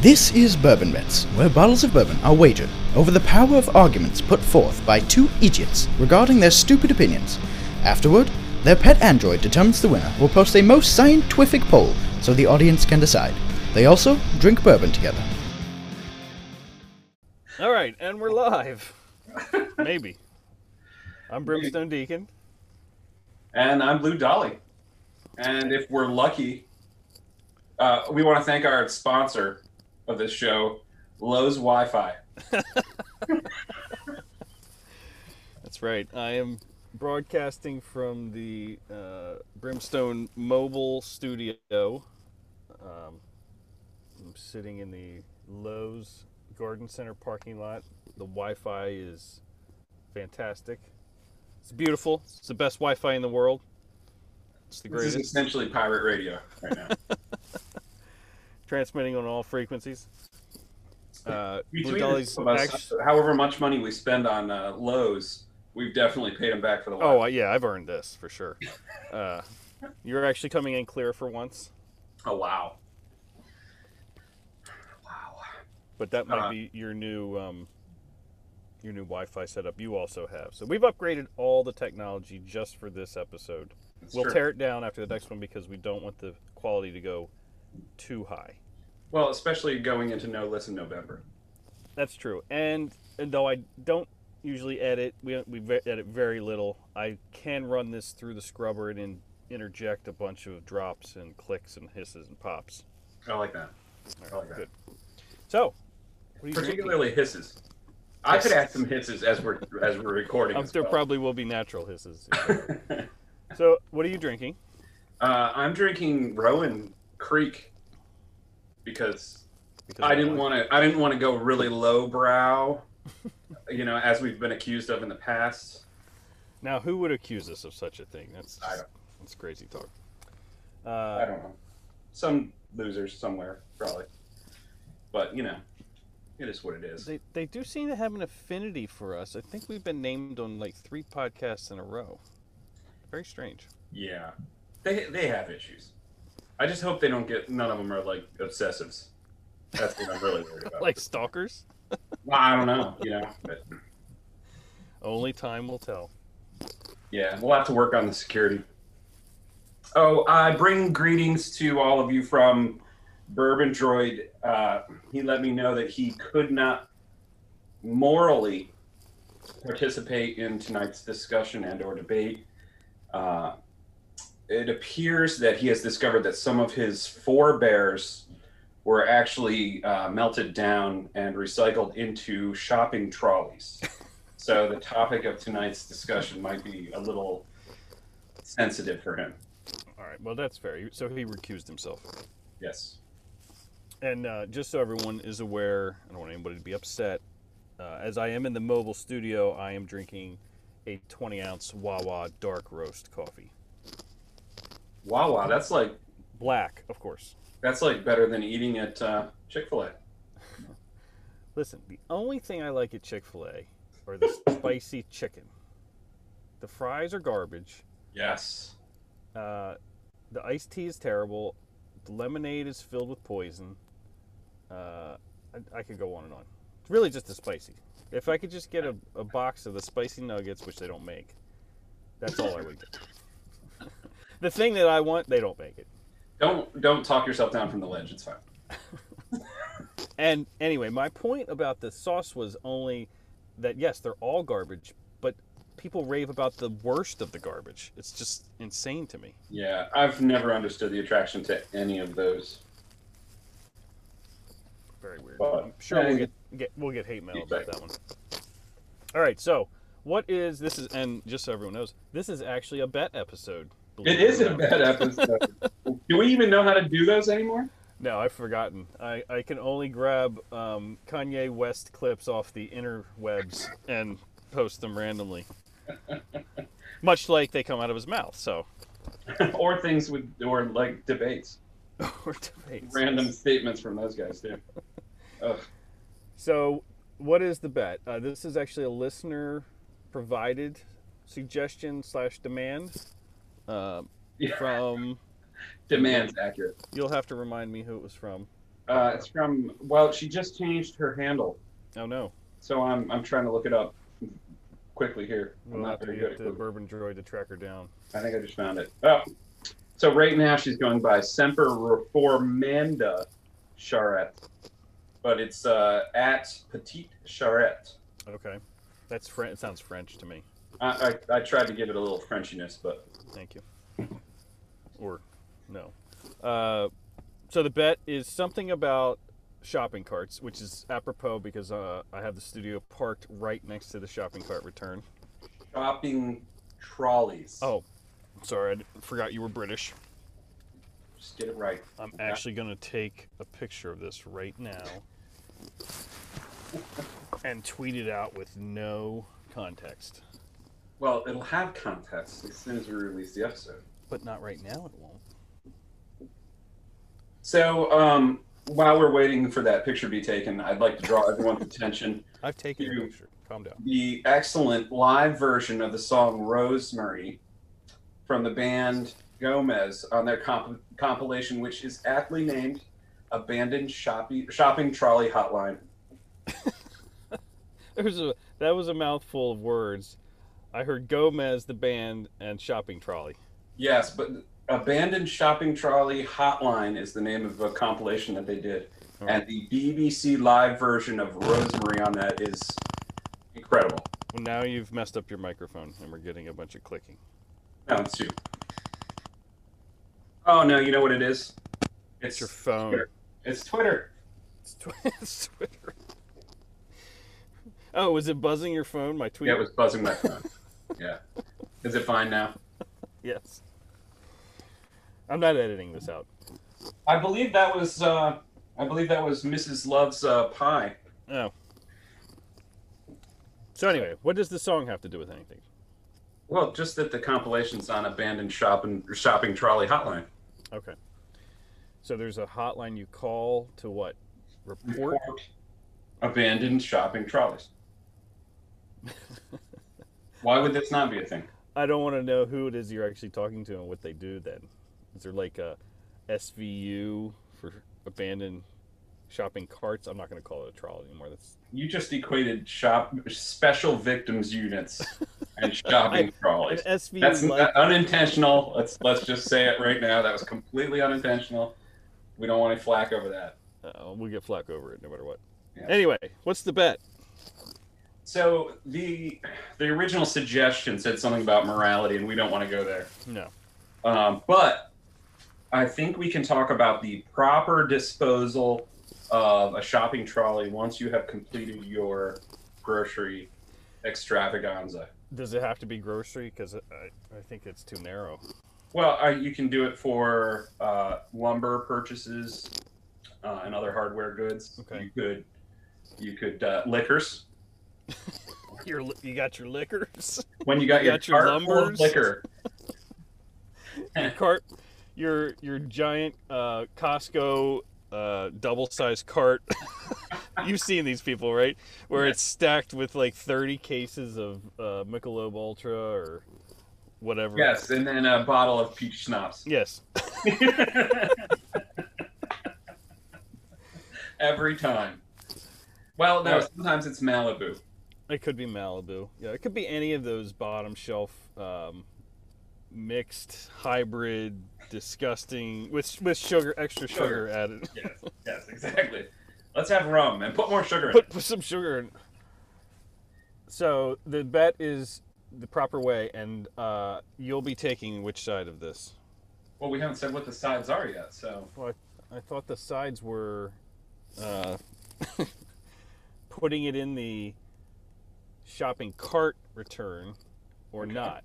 This is Bourbon Bets, where bottles of bourbon are wagered over the power of arguments put forth by two idiots regarding their stupid opinions. Afterward, their pet android determines the winner will post a most scientific poll so the audience can decide. They also drink bourbon together. All right, and we're live. Maybe. I'm Brimstone Deacon. And I'm Blue Dolly. And if we're lucky, uh, we want to thank our sponsor of this show, Lowe's Wi Fi. That's right. I am broadcasting from the uh, Brimstone Mobile Studio. Um, I'm sitting in the Lowe's Garden Center parking lot. The Wi Fi is fantastic. It's beautiful. It's the best Wi Fi in the world. It's the This is essentially pirate radio right now. Transmitting on all frequencies. Uh, Blue Dolly's of us, actu- however much money we spend on uh, Lowe's, we've definitely paid them back for the Oh uh, yeah, I've earned this for sure. Uh, you're actually coming in clear for once, oh wow. Wow. but that might Uh, be your new um, your new Wi-Fi setup. You also have. So we've upgraded all the technology just for this episode. It's we'll true. tear it down after the next one because we don't want the quality to go too high. Well, especially going into No Listen November. That's true. And, and though I don't usually edit, we we edit very little. I can run this through the scrubber and in, interject a bunch of drops and clicks and hisses and pops. I like that. I like that. So, what are you drinking? Particularly hisses. I could add some hisses as we're as we're recording. Um, as there well. probably will be natural hisses. so, what are you drinking? Uh, I'm drinking Rowan Creek because Because I didn't want to. I didn't want to go really lowbrow, you know, as we've been accused of in the past. Now, who would accuse us of such a thing? That's I don't. that's crazy talk. I Uh, don't know. Some losers somewhere probably, but you know, it is what it is. they they do seem to have an affinity for us. I think we've been named on like three podcasts in a row. Very strange. Yeah, they they have issues. I just hope they don't get. None of them are like obsessives. That's what I'm really worried about. Like stalkers. well, I don't know, you know, but Only time will tell. Yeah, we'll have to work on the security. Oh, I bring greetings to all of you from Bourbon Droid. Uh, he let me know that he could not morally participate in tonight's discussion and or debate. Uh, it appears that he has discovered that some of his forebears were actually uh, melted down and recycled into shopping trolleys. So the topic of tonight's discussion might be a little sensitive for him. All right. Well, that's fair. So he recused himself. Yes. And uh, just so everyone is aware, I don't want anybody to be upset. Uh, as I am in the mobile studio, I am drinking a 20 ounce Wawa dark roast coffee. Wow, wow, that's like Black, of course. that's like better than eating at uh, Chick Fil A. Listen, the only thing I like at Chick fil A are the spicy chicken. The fries are garbage. Yes. Uh, the iced tea is terrible. The lemonade is filled with poison. Uh, I, I could go on and on. It's really just the spicy. If I could just get a, a box of the spicy nuggets, which they don't make, that's all I would get. The thing that I want, they don't make it. Don't don't talk yourself down from the ledge. It's fine. And anyway, my point about the sauce was only that yes, they're all garbage, but people rave about the worst of the garbage. It's just insane to me. Yeah, I've never understood the attraction to any of those. Very weird. But- I'm sure we'll get, get we'll get hate mail about that one. All right, so what is this is and just so everyone knows, this is actually a bet episode. Believe It is or a bad episode. Do we even know how to do those anymore? No, I've forgotten. I, I can only grab um, Kanye West clips off the interwebs and post them randomly. Much like they come out of his mouth, so or things with or like debates, or debates. random statements from those guys too. Ugh. So, what is the bet? Uh, this is actually a listener provided suggestion slash demand uh, Yeah. from. Demand's accurate. You'll have to remind me who it was from. Uh, it's from. Well, she just changed her handle, Oh no. so I'm I'm trying to look it up quickly here. I'm We'll not have to very get good the at bourbon droid to track her down. I think I just found it. Oh, so right now she's going by Semper Reformanda Charette, but it's uh, at Petite Charette. Okay. That's French. It sounds French to me. I, I, I tried to give it a little Frenchiness, but Thank you. Or no. Uh, so the bet is something about shopping carts, which is apropos because uh, I have the studio parked right next to the shopping cart return. shopping trolleys. Oh, sorry, I forgot you were British. just get it right. I'm Okay. actually going to take a picture of this right now and tweet it out with no context. Well, it'll have context as soon as we release the episode. But not right now, it won't. So, um, while we're waiting for that picture to be taken, I'd like to draw everyone's attention I've taken You- picture. Calm down. the excellent live version of the song Rosemary from the band Gomez on their comp- compilation, which is aptly named Abandoned Shopping, Shopping Trolley Hotline. There was a that was a mouthful of words. I heard Gomez the band and shopping trolley. Yes, but Abandoned Shopping Trolley Hotline is the name of a compilation that they did. And the BBC live version of Rosemary on that is incredible. Well, now you've messed up your microphone, and we're getting a bunch of clicking. No, it's you. Oh, no, you know what it is? It's your phone. Twitter. It's Twitter. It's, tw- it's Twitter. Oh, was it buzzing your phone? My tweet. Yeah, it was buzzing my phone. yeah. Is it fine now? Yes. I'm not editing this out. I believe that was uh I believe that was Mrs. Love's uh, pie. Oh. So anyway, what does the song have to do with anything? Well, just that the compilation's on abandoned shopping shopping trolley hotline. Okay. So there's a hotline you call to what? Report. abandoned shopping trolleys. Why would this not be a thing? I don't want to know who it is you're actually talking to and what they do. Then, is there like a SVU for abandoned shopping carts? I'm not going to call it a trolley anymore. That's You just equated shop special victims units and shopping an trolleys. SVU. That's like, unintentional. Let's let's just say it right now. That was completely unintentional. We don't want any flack over that. uh, we'll get flack over it no matter what. Yeah. Anyway, what's the bet? So the the original suggestion said something about morality, and we don't want to go there. No. Um, but I think we can talk about the proper disposal of a shopping trolley once you have completed your grocery extravaganza. Does it have to be grocery? Because I, I think it's too narrow. Well, uh, you can do it for uh, lumber purchases uh, and other hardware goods. Okay. You could, you could uh, liquors. Your, you got your liquors, When you got You your, got your cart full of lumbers. liquor, your cart, your your giant uh, Costco uh, double-sized cart. You've seen these people, right? Where it's stacked with like 30 cases of uh, Michelob Ultra or whatever. yes, and then a bottle of peach schnapps. Yes. Every time. Well, no, Yeah. sometimes it's Malibu. It could be Malibu. Yeah, it could be any of those bottom shelf um, mixed hybrid disgusting with with sugar extra sugar, Sugar. added. Yes, yes, exactly. Let's have rum and put more sugar put, it. put some sugar in. So the bet is the proper way, and uh, you'll be taking which side of this? Well, we haven't said what the sides are yet, so Well, I, I thought the sides were uh, putting it in the shopping cart return or Okay. not.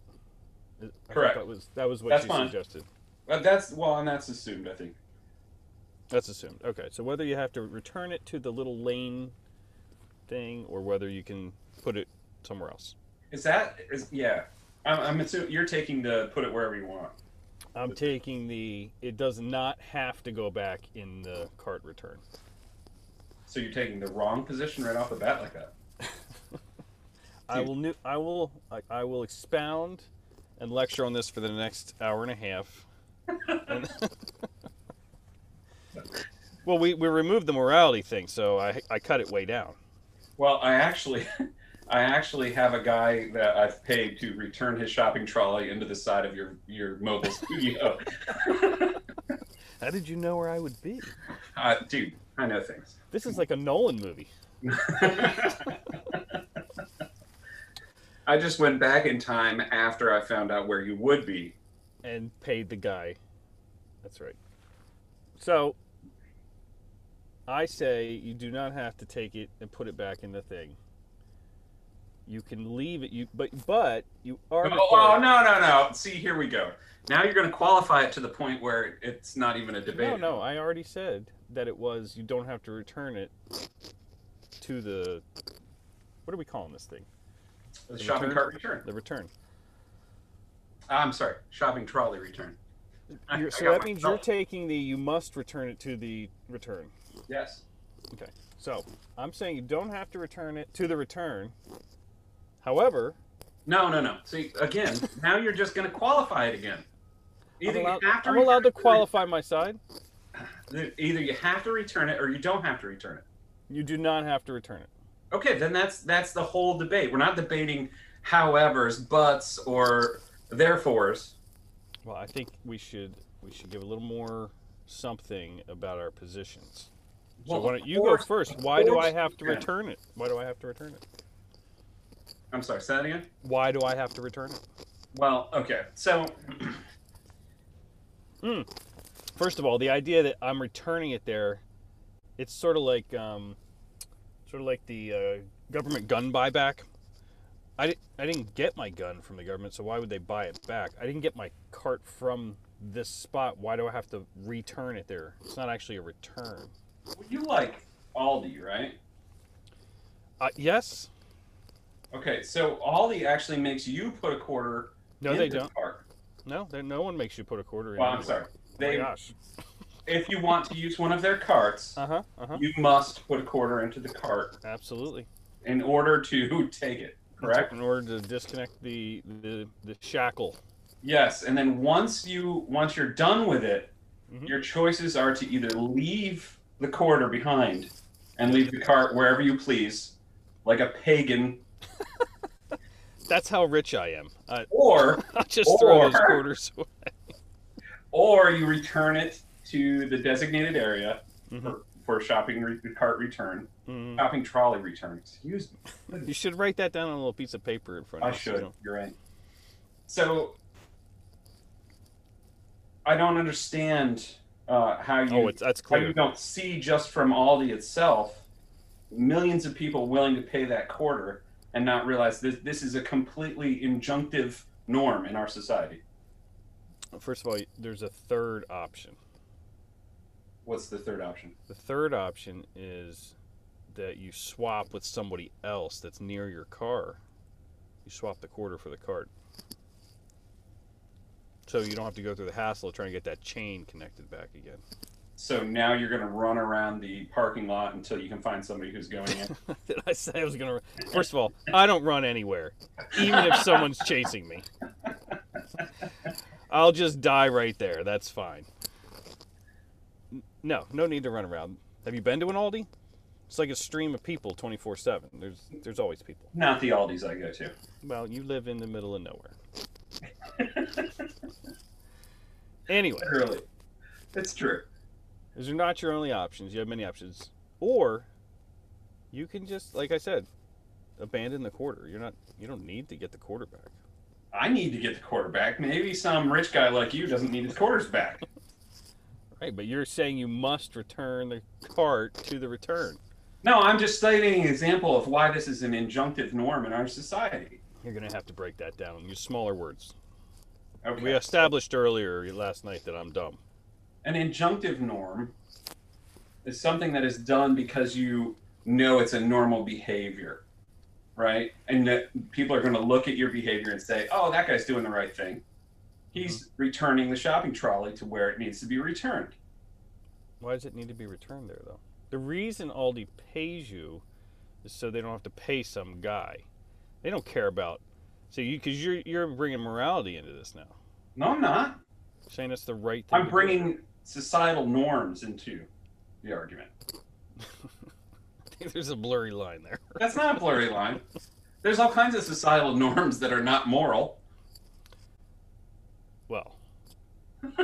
I Correct. That was that was what That's you fine. suggested. but that's well, and that's assumed, I think. That's assumed. Okay, so whether you have to return it to the little lane thing, or whether you can put it somewhere else. Is that is yeah? I'm, I'm assuming you're taking the put it wherever you want. I'm taking the. It does not have to go back in the cart return. So you're taking the wrong position right off the bat like that. I will. New, I will. I, I will expound and lecture on this for the next hour and a half. And- Well, we, we removed the morality thing, so I I cut it way down. Well, I actually, I actually have a guy that I've paid to return his shopping trolley into the side of your your mobile studio. How did you know where I would be? uh, dude, I know things. This is like a Nolan movie. I just went back in time after I found out where you would be. and paid the guy. That's right. So I say you do not have to take it and put it back in the thing. You can leave it. You but but you are. Oh, oh, no, no, no! See, here we go. Now you're going to qualify it to the point where it's not even a debate. No, no. I already said that it was. You don't have to return it to the. What are we calling this thing? The shopping return? cart return. The return. Ah, I'm sorry, shopping trolley return. I- You're, I so that means you're taking the. You must return it to the return. Yes. Okay. So I'm saying you don't have to return it to the return. However, No, no, no. See, again, now you're just going to qualify it again. I'm Either allowed, you have to I'm allowed to return it- qualify my side. Either you have to return it or you don't have to return it. You do not have to return it. Okay, then that's that's the whole debate. We're not debating howevers, buts, or therefores. Well, I think we should we should give a little more something about our positions. So Well, why don't you go first? Why do I have to return it? Why do I have to return it? I'm sorry, say that again. Why do I have to return it? Well, okay. So, First of all, the idea that I'm returning it there, it's sort of like um, sort of like the uh, government gun buyback. I, di- I didn't get my gun from the government, so why would they buy it back? I didn't get my cart from this spot. Why do I have to return it there? It's not actually a return. you like Aldi, right? Uh, yes. Okay, so Aldi actually makes you put a quarter. No, in they the don't. cart. No, there, no one makes you put a quarter in. Well, I'm sorry. Oh my gosh. If you want to use one of their carts, Uh huh. Uh huh. you must put a quarter into the cart Absolutely. in order to take it. Correct? In order to disconnect the the, the shackle. Yes, and then once you once you're done with it, Mhm. your choices are to either leave the quarter behind and leave the cart wherever you please, like a pagan, That's how rich I am. Or I'll just throw those quarters away. or you return it to the designated area Mhm. for, for shopping re- cart return, Mhm. shopping trolley return. Excuse me. You should write that down on a little piece of paper in front I of you should. know. You're right. So I don't understand uh, how you Oh, it's that's clear. how you don't see just from Aldi itself millions of people willing to pay that quarter and not realize this this is a completely injunctive norm in our society. First of all, there's a third option. What's the third option? The third option is that you swap with somebody else that's near your car. You swap the quarter for the cart. So you don't have to go through the hassle of trying to get that chain connected back again. So now you're going to run around the parking lot until you can find somebody who's going in. Did I say I was gonna? First of all, I don't run anywhere, even if someone's chasing me. I'll just die right there. That's fine. No, no need to run around. Have you been to an Aldi? It's like a stream of people, twenty four seven. There's there's always people. Not the Aldis I go to. Well, you live in the middle of nowhere. Anyway, Literally. It's true. those are not your only options. You have many options, or you can just, like I said, abandon the quarter. You're not. You don't need to get the quarterback. I need to get the quarterback. Maybe some rich guy like you doesn't need his quarters back. Right, but you're saying you must return the cart to the return. No, I'm just citing an example of why this is an injunctive norm in our society. You're gonna have to break that down and use smaller words. Okay. We established earlier last night that I'm dumb. An injunctive norm is something that is done because you know it's a normal behavior, right? And that people are going to look at your behavior and say, "Oh, that guy's doing the right thing. He's mm-hmm. returning the shopping trolley to where it needs to be returned." Why does it need to be returned there though? The reason Aldi pays you is so they don't have to pay some guy. They don't care about. So you because you're you're bringing morality into this now, No, I'm not. saying it's the right thing. I'm to do. bringing societal norms into the argument. I think there's a blurry line there. That's not a blurry line. There's all kinds of societal norms that are not moral. Well, we're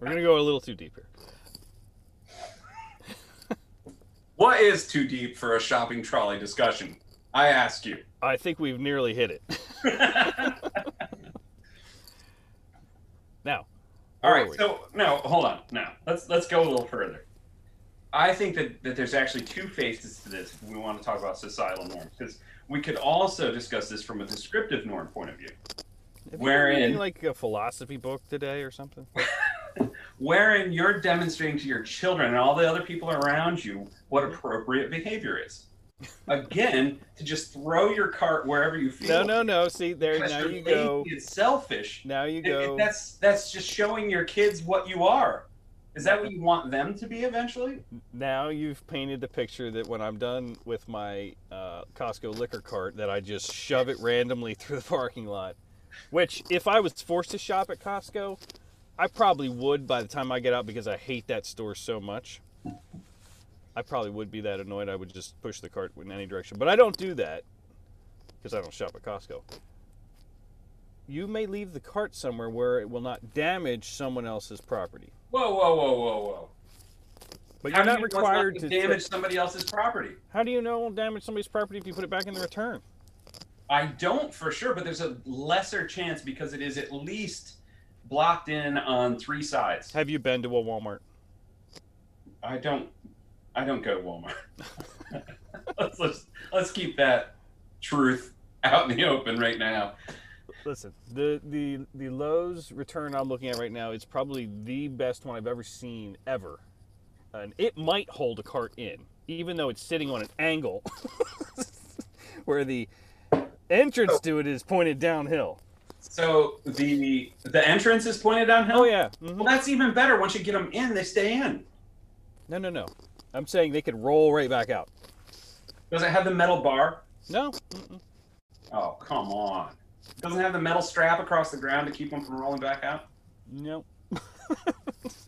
gonna go a little too deep here. what is too deep for a shopping trolley discussion? I ask you. I think we've nearly hit it. now, All where right, are we? so no, hold on. Now let's let's go a little further. I think that, that there's actually two faces to this if we want to talk about societal norms because we could also discuss this from a descriptive norm point of view. Have wherein- like a philosophy book today or something? Wherein you're demonstrating to your children and all the other people around you what appropriate behavior is. Again, to just throw your cart wherever you feel. No, no, no. See there. because Now you're go. and selfish. Now you It- it- go. that's that's just showing your kids what you are. Is that what you want them to be eventually? Now you've painted the picture that when I'm done with my uh, Costco liquor cart, that I just shove it randomly through the parking lot. Which, if I was forced to shop at Costco, I probably would by the time I get out because I hate that store so much. I probably would be that annoyed. I would just push the cart in any direction. But I don't do that because I don't shop at Costco. You may leave the cart somewhere where it will not damage someone else's property. Whoa, whoa, whoa, whoa, whoa! But How you're not you required gonna to damage somebody else's property. How do you know it won't damage somebody's property if you put it back in the return? I don't for sure, but there's a lesser chance because it is at least blocked in on three sides. Have you been to a Walmart? I don't. I don't go to Walmart. let's, let's let's keep that truth out in the open right now. Listen, the the the Lowe's return I'm looking at right now is probably the best one I've ever seen ever, and it might hold a cart in, even though it's sitting on an angle, where the entrance to it is pointed downhill. So the the entrance is pointed downhill. Oh yeah. mhm. Well, that's even better. Once you get them in, they stay in. No, no, no. I'm saying they could roll right back out. Does it have the metal bar? No. mm-mm. Oh, come on. Doesn't have the metal strap across the ground to keep them from rolling back out? Nope.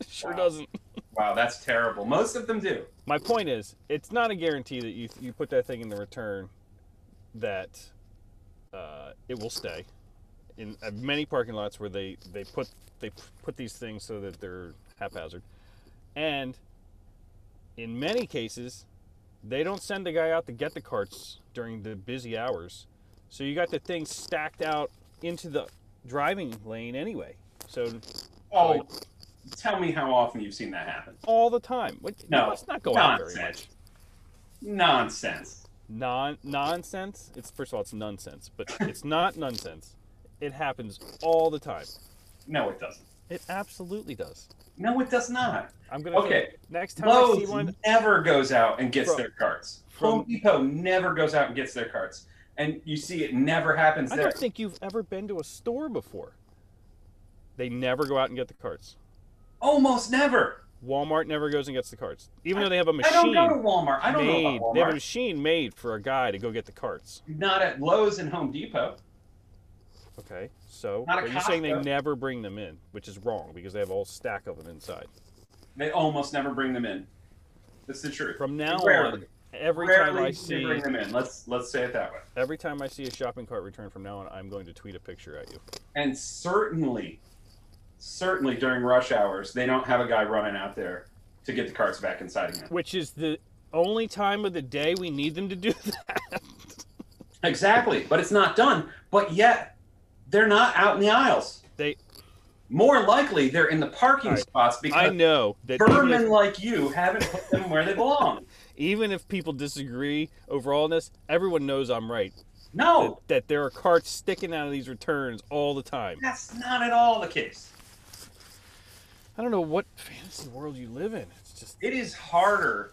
sure Wow. doesn't. Wow, that's terrible. Most of them do. My point is, it's not a guarantee that you you put that thing in the return that uh, it will stay. In uh, many parking lots where they they put they put these things so that they're haphazard, and in many cases, they don't send the guy out to get the carts during the busy hours, so you got the thing stacked out into the driving lane anyway. So Oh, tell me how often you've seen that happen. all the time. What, No, let's not going out very much. Nonsense. Nonsense. non nonsense. It's first of all, it's nonsense, but it's not nonsense. It happens all the time. No, it doesn't. It absolutely does. No, it does not. I'm gonna Okay. next time I see Lowe's one. never goes out and gets From- their carts. from- Home Depot never goes out and gets their carts. And you see it never happens there. I there. don't think you've ever been to a store before. They never go out and get the carts. Almost never. Walmart never goes and gets the carts, even though they have a I machine I don't go to Walmart. I don't made. know about They have a machine made for a guy to go get the carts. Not at Lowe's and Home Depot. Okay, so Not a but you're saying they never bring them in, which is wrong because they have a whole stack of them inside. They almost never bring them in. That's the truth. From now Rarely. on, every Rarely time I see bring them in. Let's let's say it that way. Every time I see a shopping cart return from now on, I'm going to tweet a picture at you. And certainly, certainly during rush hours, they don't have a guy running out there to get the carts back inside again. Which is the only time of the day we need them to do that. Exactly, but it's not done. But yet, they're not out in the aisles. They, More likely, they're in the parking Right. spots I know that if, like you haven't put them where they belong. Even if people disagree overall on this, everyone knows I'm right. No, That, that there are carts sticking out of these returns all the time. that's not at all the case. I don't know what fantasy world you live in. It's just It is harder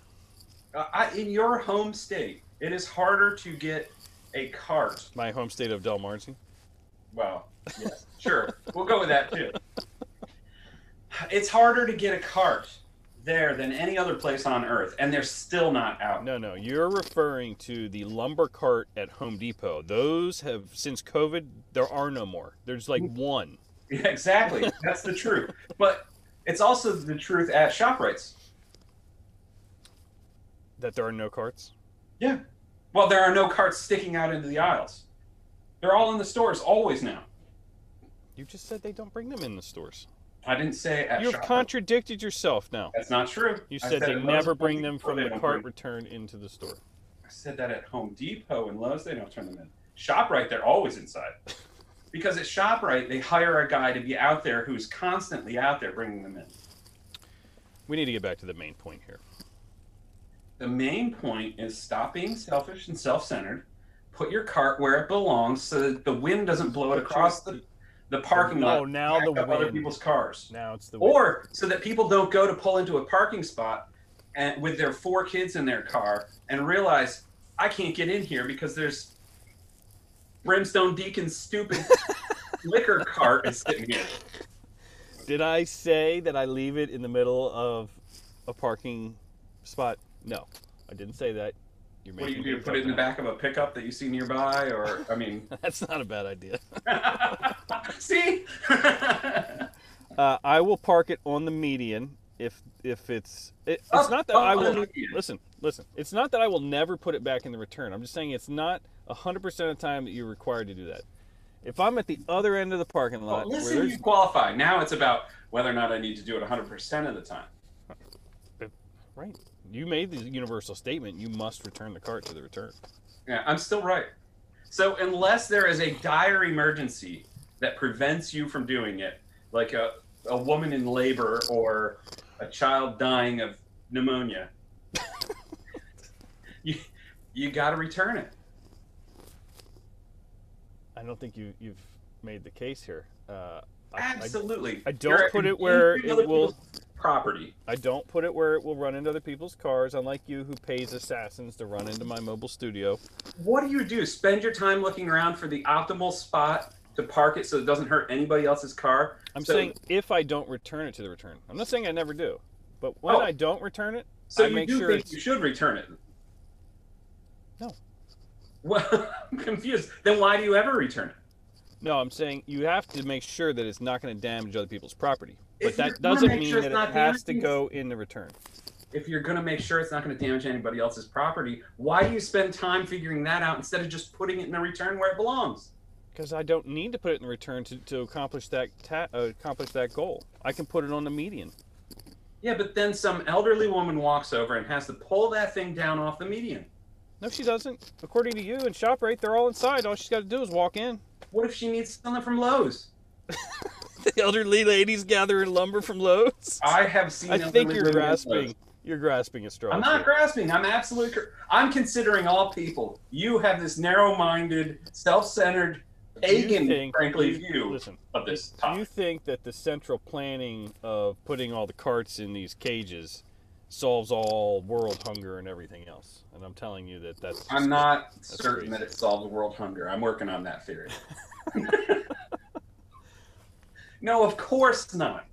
uh, I, in your home state. It is harder to get a cart. my home state of Del Marcy. Well, yes, sure, we'll go with that too. It's harder to get a cart there than any other place on earth, and they're still not out. No, no, you're referring to the lumber cart at Home Depot. Those have since COVID, there are no more. There's like one. Yeah, exactly. That's the truth. But It's also the truth at ShopRites. That there are no carts. Yeah. Well, there are no carts sticking out into the aisles. They're all in the stores always now. You just said they don't bring them in the stores. I didn't say at You've ShopRite. contradicted yourself now. That's not true. You I said they never bring them from the cart bring- return into the store. I said that at Home Depot and Lowe's, they don't turn them in. ShopRite, they're always inside. Because at ShopRite, they hire a guy to be out there who's constantly out there bringing them in. We need to get back to the main point here. The main point is stop being selfish and self-centered. Put your cart where it belongs so that the wind doesn't blow it across the, the parking oh, lot. Oh, now the up other people's cars. Now it's the Or so that people don't go to pull into a parking spot and with their four kids in their car and realize I can't get in here because there's Brimstone Deacon's stupid liquor cart is sitting here. Did I say that I leave it in the middle of a parking spot? No, I didn't say that. You're What do you do? Put it in the back of a pickup that you see nearby, or I mean. That's not a bad idea. see? Uh, I will park it on the median if if it's it, it's Up- not that up I will listen listen. It's not that I will never put it back in the return. I'm just saying it's not hundred percent of the time that you're required to do that. If I'm at the other end of the parking lot, Well, listen, you qualify. Now it's about whether or not I need to do it 100% of the time. right, you made the universal statement. You must return the cart to the return. Yeah, I'm still right. So unless there is a dire emergency that prevents you from doing it, like a, a woman in labor or a child dying of pneumonia, you you got to return it. I don't think you you've made the case here. Uh, I, I, Absolutely. I don't You're put it where it will- property. I don't put it where it will run into other people's cars. Unlike you, who pays assassins to run into my mobile studio. What do you do? Spend your time looking around for the optimal spot to park it so it doesn't hurt anybody else's car. I'm So- saying if I don't return it to the return. I'm not saying I never do, but when Oh. I don't return it, So I you make do sure think it's you should return it? No. Well, I'm confused. Then why do you ever return it? No. I'm saying you have to make sure that it's not going to damage other people's property. But that doesn't mean sure that it has to go in the return. If you're going to make sure it's not going to damage anybody else's property, why do you spend time figuring that out instead of just putting it in the return where it belongs? Because I don't need to put it in the return to, to accomplish that ta- uh, accomplish that goal. I can put it on the median. Yeah, but then some elderly woman walks over and has to pull that thing down off the median. No, she doesn't. According to you and ShopRite, they're all inside. All she's got to do is walk in. What if she needs something from Lowe's? The elderly ladies gathering lumber from Lowe's. I have seen. I think you're women at Lowe's. grasping. You're grasping at straws. I'm not here. grasping. I'm absolutely. I'm considering all people. You have this narrow-minded, self-centered, pagan, think- frankly, you- view Listen, of this do topic. you think that the central planning of putting all the carts in these cages solves all world hunger and everything else? And I'm telling you that that's. I'm not That's certain crazy. that it solves world hunger. I'm working on that theory. no, of course not.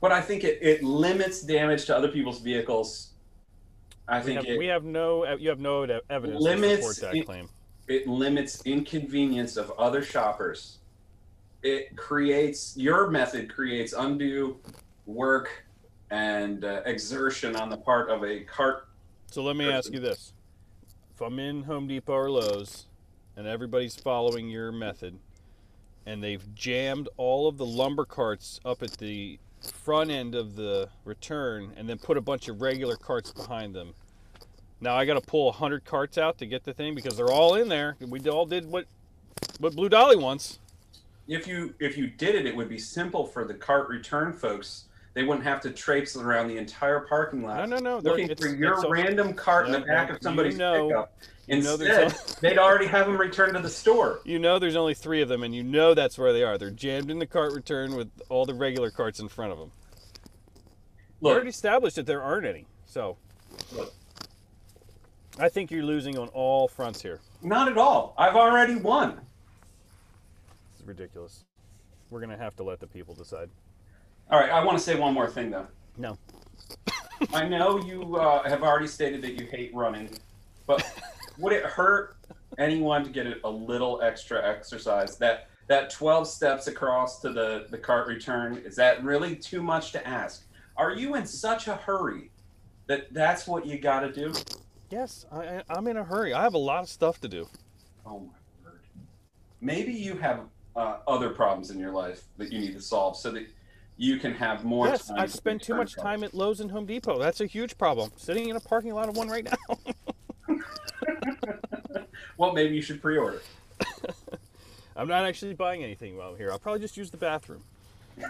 But I think it, it limits damage to other people's vehicles. I We think have, it, we have no. Uh, you have no ev- evidence to Limits support that it- claim. it limits inconvenience of other shoppers. It creates your method creates undue work and uh, exertion on the part of a cart. So let me ask you this: If I'm in Home Depot or Lowe's, and everybody's following your method, and they've jammed all of the lumber carts up at the front end of the return, and then put a bunch of regular carts behind them. Now I got to pull hundred carts out to get the thing because they're all in there. We all did what what Blue Dolly wants. If you if you did it, it would be simple for the cart return folks. They wouldn't have to traipse around the entire parking lot No, no, no. looking for your random cart in the back no, of somebody's you know- pickup. you know Instead, they'd already have them returned to the store. You know there's only three of them, and you know that's where they are. They're jammed in the cart return with all the regular carts in front of them. We Look, already established that there aren't any. So look, I think you're losing on all fronts here. not at all. I've already won. It's ridiculous. We're gonna have to let the people decide. All right, I want to say one more thing though. No. I know you uh, have already stated that you hate running, but would it hurt anyone to get a, little extra exercise? That that 12 steps across to the, the cart return, is that really too much to ask? Are you in such a hurry that that's what you got to do? Yes, I- I'm in a hurry. I have a lot of stuff to do. Oh my word. Maybe you have uh, other problems in your life that you need to solve so that you can have more yes, time. I to spend too much time at Lowe's and Home Depot. That's a huge problem. Sitting in a parking lot of one right now. Well, maybe you should pre-order. I'm not actually buying anything while I'm here. I'll probably just use the bathroom.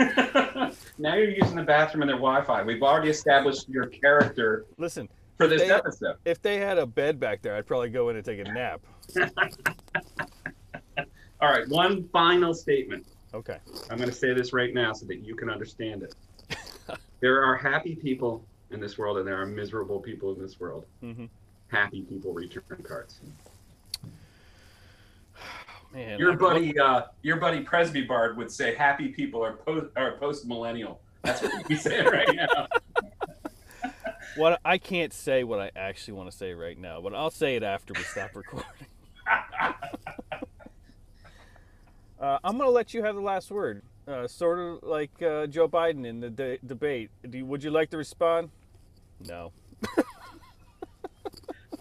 now you're using the bathroom and their Wi-Fi. We've already established your character Listen, for this They- episode. if they had a bed back there, I'd probably go in and take a nap. All right, one final statement. Okay. I'm going to say this right now so that you can understand it. there are happy people in this world, and there are miserable people in this world. hmm Happy people return cards. Man, Your I- buddy, uh, your buddy Presby Bard would say, "Happy people are post are post millennial." That's what he's saying right now. What I can't say what I actually want to say right now, but I'll say it after we stop recording. Uh, I'm going to let you have the last word. Uh, sort of like uh, Joe Biden in the de- debate. Do you, would you like to respond? No.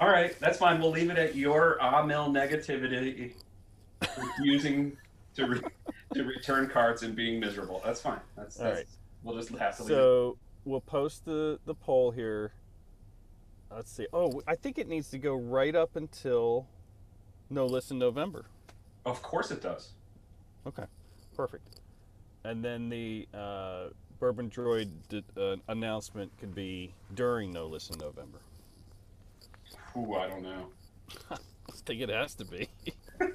All right, that's fine. We'll leave it at your ah mill negativity, refusing to re- to return cards and being miserable. That's fine. That's, All that's right. We'll just have to leave it. So we'll post the, the poll here. Let's see. Oh, I think it needs to go right up until No Listen November. Of course it does. Okay, perfect. And then the uh, Bourbon Droid d- uh, announcement could be during No Listen November. Ooh, I don't know. I think it has to be.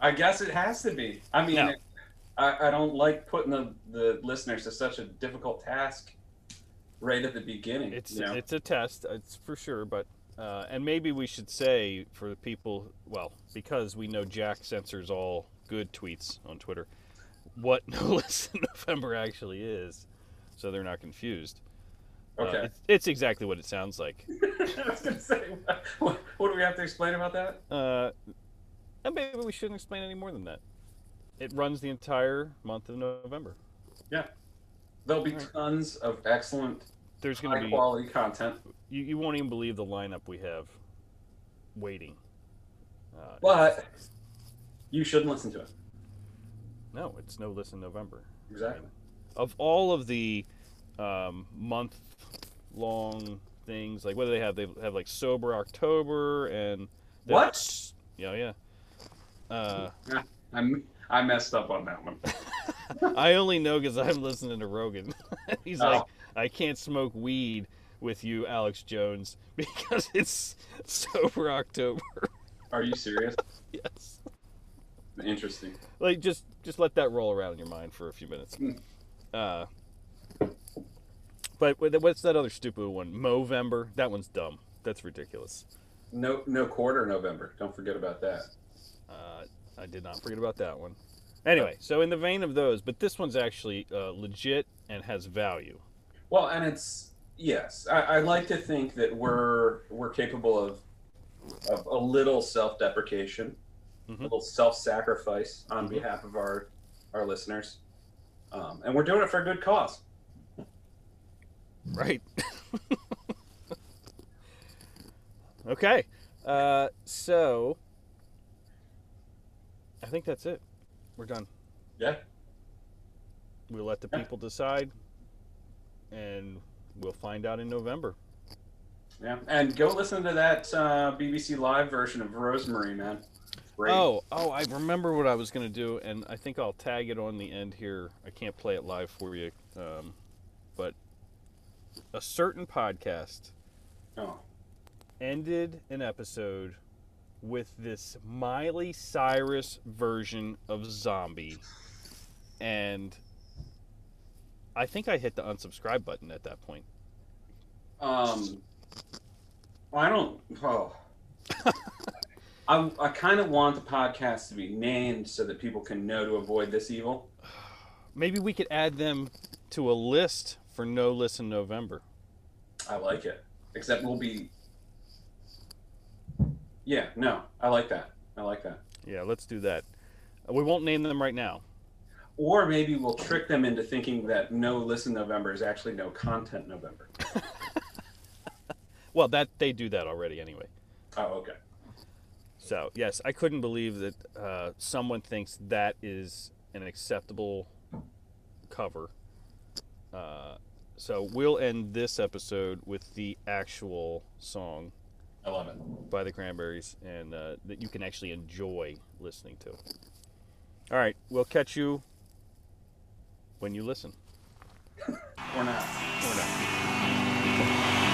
I guess it has to be. I mean, No. I, I don't like putting the, the listeners to such a difficult task right at the beginning. It's you know? it's a test, it's for sure. But uh, and maybe we should say for the people, well, because we know Jack censors all good tweets on Twitter, what No Listen November actually is, so they're not confused. Uh, Okay. it's, it's exactly what it sounds like. I was gonna say, what, what do we have to explain about that? Uh, and maybe we shouldn't explain any more than that. It runs the entire month of November. Yeah, there'll be Alright. tons of excellent, There's going to high be quality content. You, you won't even believe the lineup we have waiting. Uh, But you shouldn't listen to it. no, it's no listen November. Exactly. Of all of the um, month long things, like what do they have? They have like sober October and What? Yeah, yeah. Uh, I'm I messed up on that one. I only know because I'm listening to Rogan. He's Oh. like, I can't smoke weed with you, Alex Jones, because it's sober October. Are you serious? yes. Interesting. Like, just just let that roll around in your mind for a few minutes. Mm. Uh, but what's that other stupid one? Movember. That one's dumb. That's ridiculous. No no quarter November. Don't forget about that. Uh, I did not forget about that one. Anyway, so in the vein of those, but this one's actually uh, legit and has value. Well, and it's yes. I, I like to think that we're we're capable of of a little self deprecation, Mhm. a little self sacrifice on Mhm. behalf of our our listeners, um, and we're doing it for a good cause. Right. okay. Uh, so I think that's it. We're done. Yeah. We'll let the people decide, and we'll find out in November. Yeah, and go listen to that uh, BBC Live version of Rosemary, man. Great. Oh, oh, I remember what I was gonna do, and I think I'll tag it on the end here. I can't play it live for you, um, but a certain podcast Oh. ended an episode with this Miley Cyrus version of Zombie, and I think I hit the unsubscribe button at that point. Um, well, I don't. Oh. I, I kind of want the podcast to be named so that people can know to avoid this evil. Maybe we could add them to a list for No Listen November. I like it. Except we'll be. Yeah, no, I like that. I like that. Yeah, let's do that. We won't name them right now. Or maybe we'll trick them into thinking that no listen November is actually no content November. Well, that they do that already anyway. Oh, okay. So yes, I couldn't believe that uh, someone thinks that is an acceptable cover. Uh, so we'll end this episode with the actual song I love it. by the Cranberries, and uh, that you can actually enjoy listening to. All right, we'll catch you when you listen. Or not. Or not.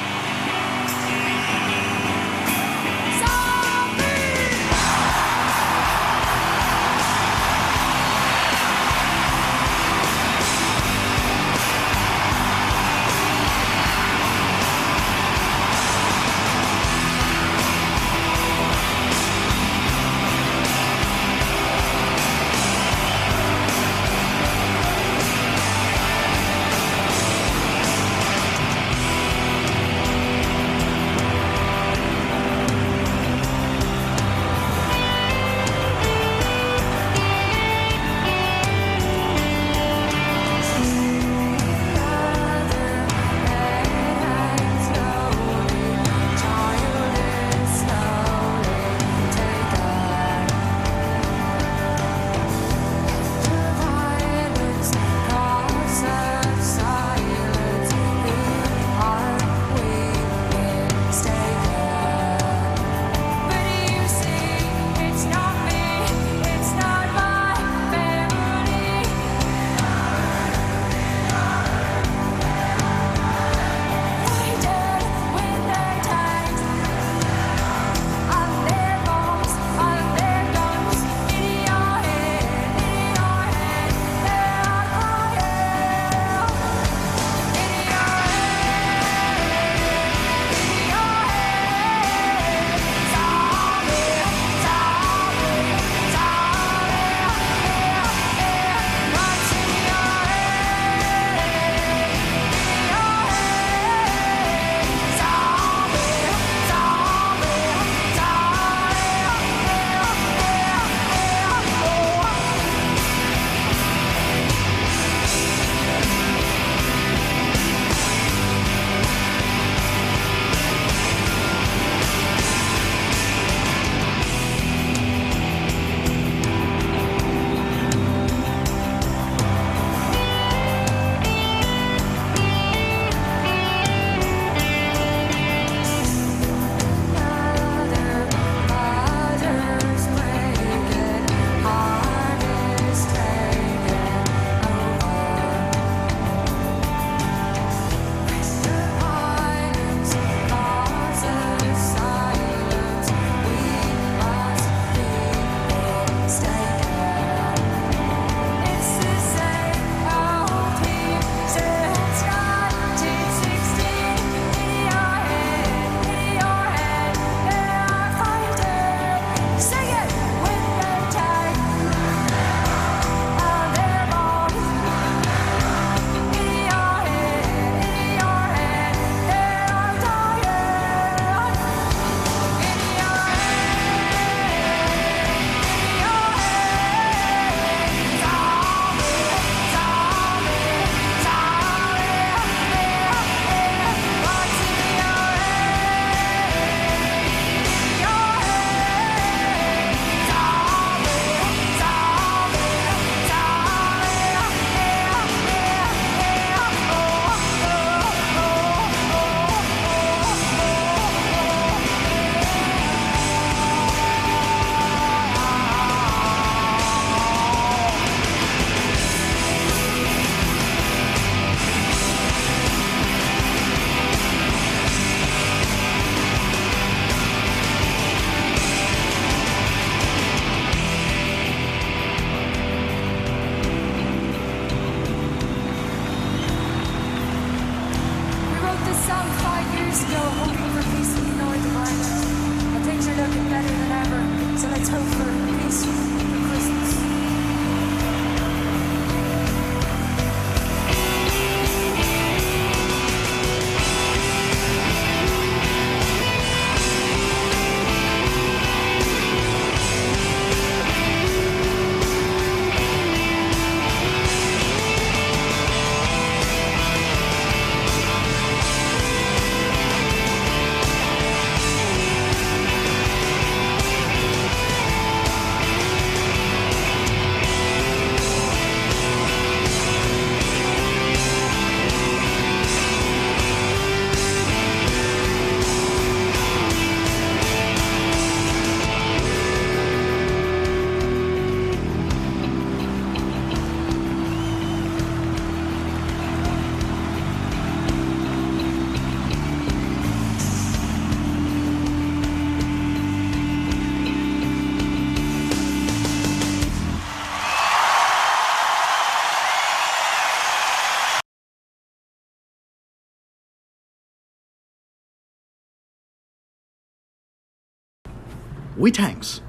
we tanks